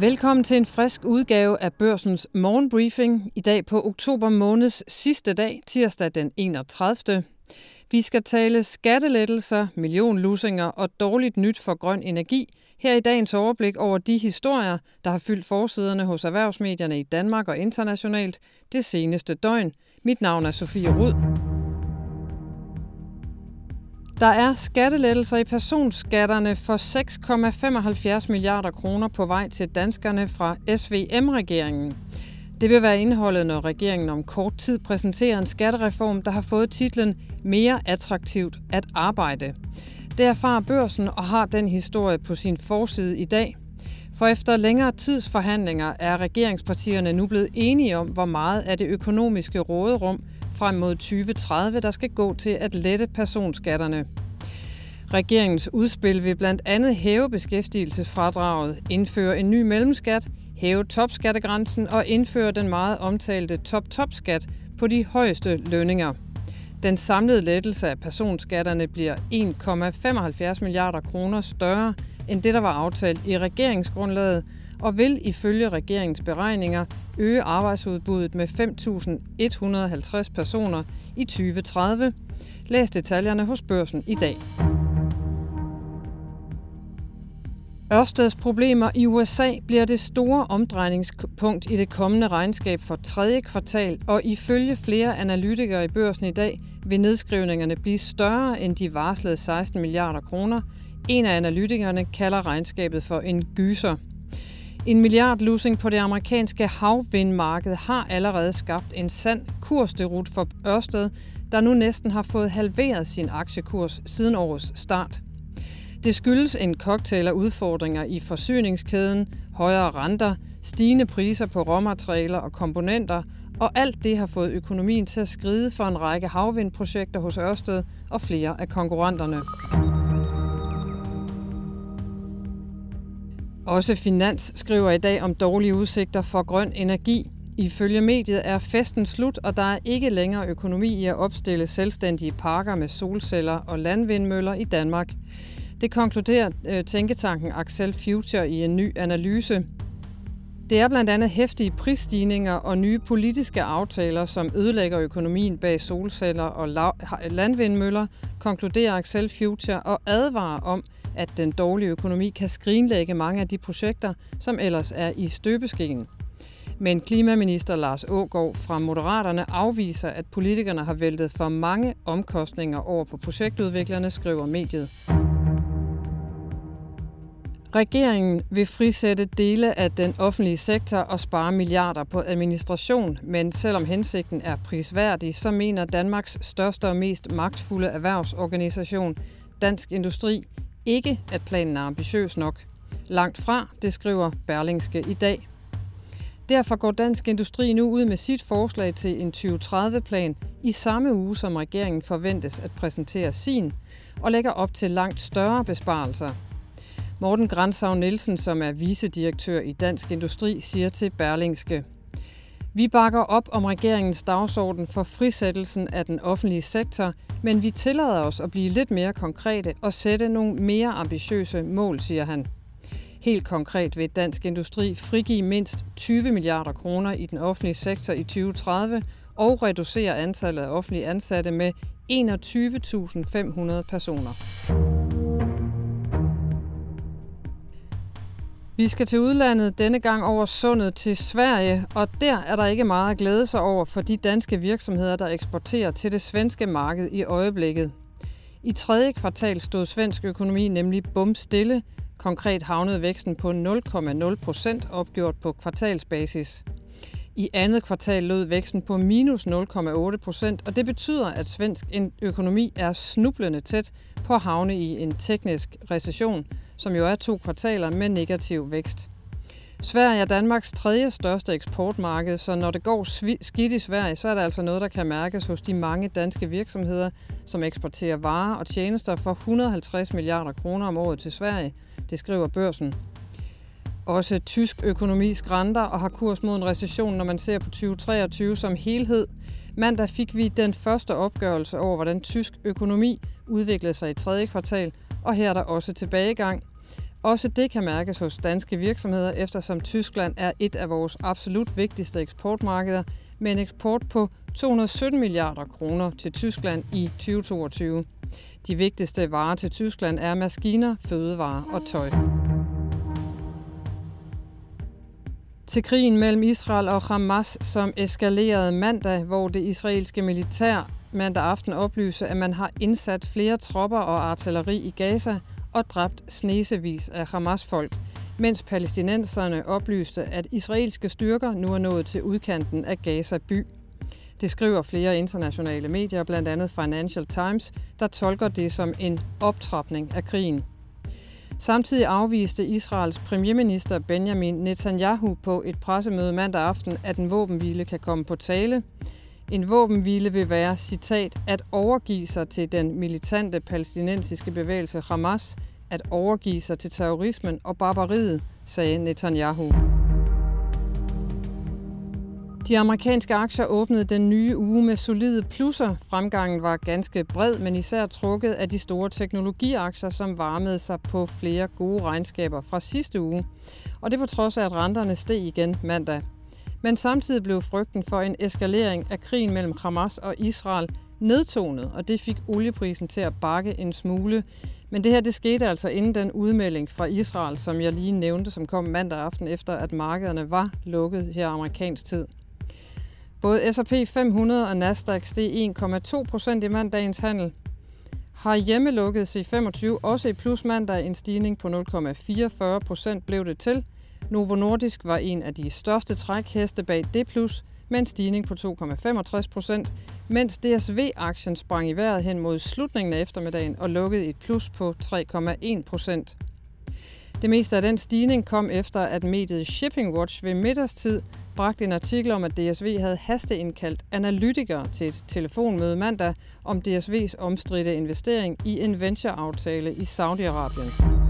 Velkommen til en frisk udgave af Børsens morgenbriefing. I dag på oktober måneds sidste dag, tirsdag den 31. Vi skal tale skattelettelser, millionlusinger og dårligt nyt for grøn energi. Her i dagens overblik over de historier, der har fyldt forsiderne hos erhvervsmedierne i Danmark og internationalt det seneste døgn. Mit navn er Sofie Rud. Der er skattelettelser i personskatterne for 6,75 milliarder kroner på vej til danskerne fra SVM-regeringen. Det vil være indholdet, når regeringen om kort tid præsenterer en skattereform, der har fået titlen Mere attraktivt at arbejde. Det erfarer børsen og har den historie på sin forside i dag. For efter længere tids forhandlinger er regeringspartierne nu blevet enige om, hvor meget af det økonomiske råderum frem mod 2030, der skal gå til at lette personskatterne. Regeringens udspil vil blandt andet hæve beskæftigelsesfradraget, indføre en ny mellemskat, hæve topskattegrænsen og indføre den meget omtalte top-top-skat på de højeste lønninger. Den samlede lettelse af personskatterne bliver 1,75 milliarder kroner større end det, der var aftalt i regeringsgrundlaget, og vil ifølge regeringens beregninger øge arbejdsudbuddet med 5.150 personer i 2030. Læs detaljerne hos børsen i dag. Ørsteds problemer i USA bliver det store omdrejningspunkt i det kommende regnskab for tredje kvartal, og ifølge flere analytikere i børsen i dag vil nedskrivningerne blive større end de varslede 16 milliarder kroner. En af analytikerne kalder regnskabet for en gyser. En milliardlusing på det amerikanske havvindmarked har allerede skabt en sand kursderut for Ørsted, der nu næsten har fået halveret sin aktiekurs siden årets start. Det skyldes en cocktail af udfordringer i forsyningskæden, højere renter, stigende priser på råmaterialer og komponenter, og alt det har fået økonomien til at skride for en række havvindprojekter hos Ørsted og flere af konkurrenterne. Også Finans skriver i dag om dårlige udsigter for grøn energi. Ifølge mediet er festen slut, og der er ikke længere økonomi i at opstille selvstændige parker med solceller og landvindmøller i Danmark. Det konkluderer øh, tænketanken Axel Future i en ny analyse. Det er blandt andet hæftige prisstigninger og nye politiske aftaler, som ødelægger økonomien bag solceller og landvindmøller, konkluderer Axel Future og advarer om, at den dårlige økonomi kan skrinlægge mange af de projekter, som ellers er i støbeskeen. Men klimaminister Lars Ågård fra Moderaterne afviser, at politikerne har væltet for mange omkostninger over på projektudviklerne, skriver mediet. Regeringen vil frisætte dele af den offentlige sektor og spare milliarder på administration, men selvom hensigten er prisværdig, så mener Danmarks største og mest magtfulde erhvervsorganisation, Dansk Industri, ikke, at planen er ambitiøs nok. Langt fra, det skriver Berlingske i dag. Derfor går Dansk Industri nu ud med sit forslag til en 2030-plan i samme uge, som regeringen forventes at præsentere sin, og lægger op til langt større besparelser – Morten Grænshav Nielsen, som er vicedirektør i Dansk Industri, siger til Berlingske. Vi bakker op om regeringens dagsorden for frisættelsen af den offentlige sektor, men vi tillader os at blive lidt mere konkrete og sætte nogle mere ambitiøse mål, siger han. Helt konkret vil Dansk Industri frigive mindst 20 milliarder kroner i den offentlige sektor i 2030 og reducere antallet af offentlige ansatte med 21.500 personer. Vi skal til udlandet denne gang over sundet til Sverige, og der er der ikke meget at glæde sig over for de danske virksomheder, der eksporterer til det svenske marked i øjeblikket. I tredje kvartal stod svensk økonomi nemlig bum stille. Konkret havnede væksten på 0,0 procent opgjort på kvartalsbasis. I andet kvartal lød væksten på minus 0,8 procent, og det betyder, at svensk økonomi er snublende tæt på at havne i en teknisk recession, som jo er to kvartaler med negativ vækst. Sverige er Danmarks tredje største eksportmarked, så når det går skidt i Sverige, så er det altså noget, der kan mærkes hos de mange danske virksomheder, som eksporterer varer og tjenester for 150 milliarder kroner om året til Sverige, det skriver børsen. Også tysk økonomi skrænter og har kurs mod en recession, når man ser på 2023 som helhed. Mandag fik vi den første opgørelse over, hvordan tysk økonomi udviklede sig i tredje kvartal, og her er der også tilbagegang. Også det kan mærkes hos danske virksomheder, eftersom Tyskland er et af vores absolut vigtigste eksportmarkeder, med en eksport på 217 milliarder kroner til Tyskland i 2022. De vigtigste varer til Tyskland er maskiner, fødevarer og tøj. Til krigen mellem Israel og Hamas, som eskalerede mandag, hvor det israelske militær mandag aften oplyser, at man har indsat flere tropper og artilleri i Gaza og dræbt snesevis af Hamas-folk, mens palæstinenserne oplyste, at israelske styrker nu er nået til udkanten af Gaza by. Det skriver flere internationale medier, blandt andet Financial Times, der tolker det som en optrapning af krigen. Samtidig afviste Israels premierminister Benjamin Netanyahu på et pressemøde mandag aften, at en våbenhvile kan komme på tale. En våbenhvile vil være, citat, at overgive sig til den militante palæstinensiske bevægelse Hamas, at overgive sig til terrorismen og barbariet, sagde Netanyahu. De amerikanske aktier åbnede den nye uge med solide plusser. Fremgangen var ganske bred, men især trukket af de store teknologiaktier, som varmede sig på flere gode regnskaber fra sidste uge. Og det på trods af, at renterne steg igen mandag. Men samtidig blev frygten for en eskalering af krigen mellem Hamas og Israel nedtonet, og det fik olieprisen til at bakke en smule. Men det her det skete altså inden den udmelding fra Israel, som jeg lige nævnte, som kom mandag aften efter, at markederne var lukket her amerikansk tid. Både S&P 500 og Nasdaq steg 1,2 procent i mandagens handel. Har hjemmelukket C25 også i plus mandag en stigning på 0,44 procent blev det til. Novo Nordisk var en af de største trækheste bag D+, med en stigning på 2,65 procent, mens DSV-aktien sprang i vejret hen mod slutningen af eftermiddagen og lukkede et plus på 3,1 procent. Det meste af den stigning kom efter, at mediet Shipping Watch ved middagstid bragte en artikel om, at DSV havde hasteindkaldt analytikere til et telefonmøde mandag om DSV's omstridte investering i en venture-aftale i Saudi-Arabien.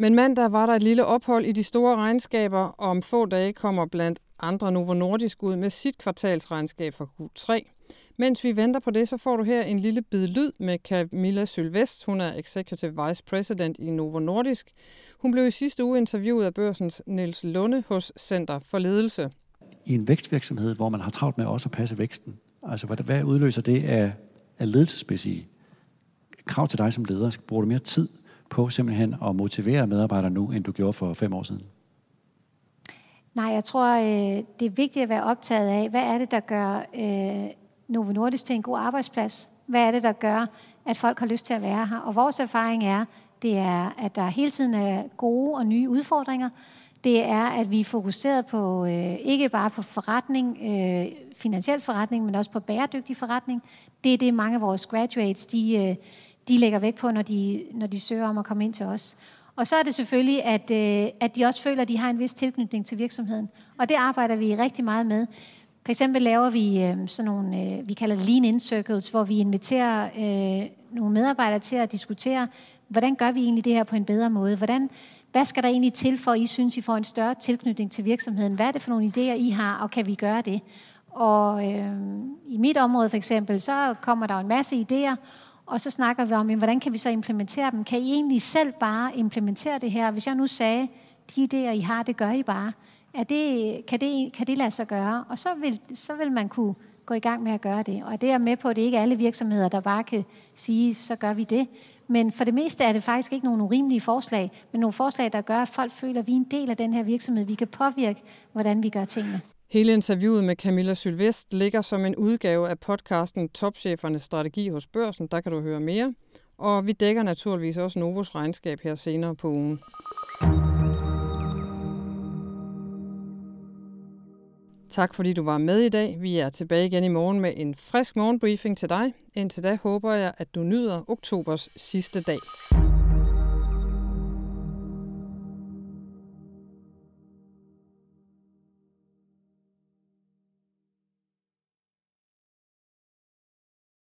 Men mandag var der et lille ophold i de store regnskaber, og om få dage kommer blandt andre Novo Nordisk ud med sit kvartalsregnskab for Q3. Mens vi venter på det, så får du her en lille bid lyd med Camilla Sylvest. Hun er Executive Vice President i Novo Nordisk. Hun blev i sidste uge interviewet af børsens Niels Lunde hos Center for Ledelse. I en vækstvirksomhed, hvor man har travlt med også at passe væksten, altså hvad udløser det af, af ledelsesmæssige krav til dig som leder? Bruger du mere tid på simpelthen at motivere medarbejdere nu, end du gjorde for fem år siden? Nej, jeg tror, øh, det er vigtigt at være optaget af, hvad er det, der gør øh, Novo Nordisk til en god arbejdsplads? Hvad er det, der gør, at folk har lyst til at være her? Og vores erfaring er, det er, at der hele tiden er gode og nye udfordringer. Det er, at vi er fokuseret på øh, ikke bare på forretning, øh, finansiel forretning, men også på bæredygtig forretning. Det er det, mange af vores graduates, de, øh, de lægger væk på, når de, når de søger om at komme ind til os. Og så er det selvfølgelig, at, øh, at de også føler, at de har en vis tilknytning til virksomheden. Og det arbejder vi rigtig meget med. For eksempel laver vi øh, sådan nogle, øh, vi kalder lean-in circles, hvor vi inviterer øh, nogle medarbejdere til at diskutere, hvordan gør vi egentlig det her på en bedre måde? Hvordan, hvad skal der egentlig til for, at I synes, I får en større tilknytning til virksomheden? Hvad er det for nogle idéer, I har, og kan vi gøre det? Og øh, i mit område for eksempel, så kommer der en masse idéer, og så snakker vi om, hvordan kan vi så implementere dem? Kan I egentlig selv bare implementere det her? Hvis jeg nu sagde, de idéer, I har, det gør I bare. Er det, kan, det, kan det lade sig gøre? Og så vil, så vil man kunne gå i gang med at gøre det. Og det er med på, at det ikke er alle virksomheder, der bare kan sige, så gør vi det. Men for det meste er det faktisk ikke nogen urimelige forslag, men nogle forslag, der gør, at folk føler, at vi er en del af den her virksomhed. Vi kan påvirke, hvordan vi gør tingene. Hele interviewet med Camilla Sylvest ligger som en udgave af podcasten Topchefernes strategi hos børsen. Der kan du høre mere. Og vi dækker naturligvis også Novos regnskab her senere på ugen. Tak fordi du var med i dag. Vi er tilbage igen i morgen med en frisk morgenbriefing til dig. Indtil da håber jeg, at du nyder oktobers sidste dag.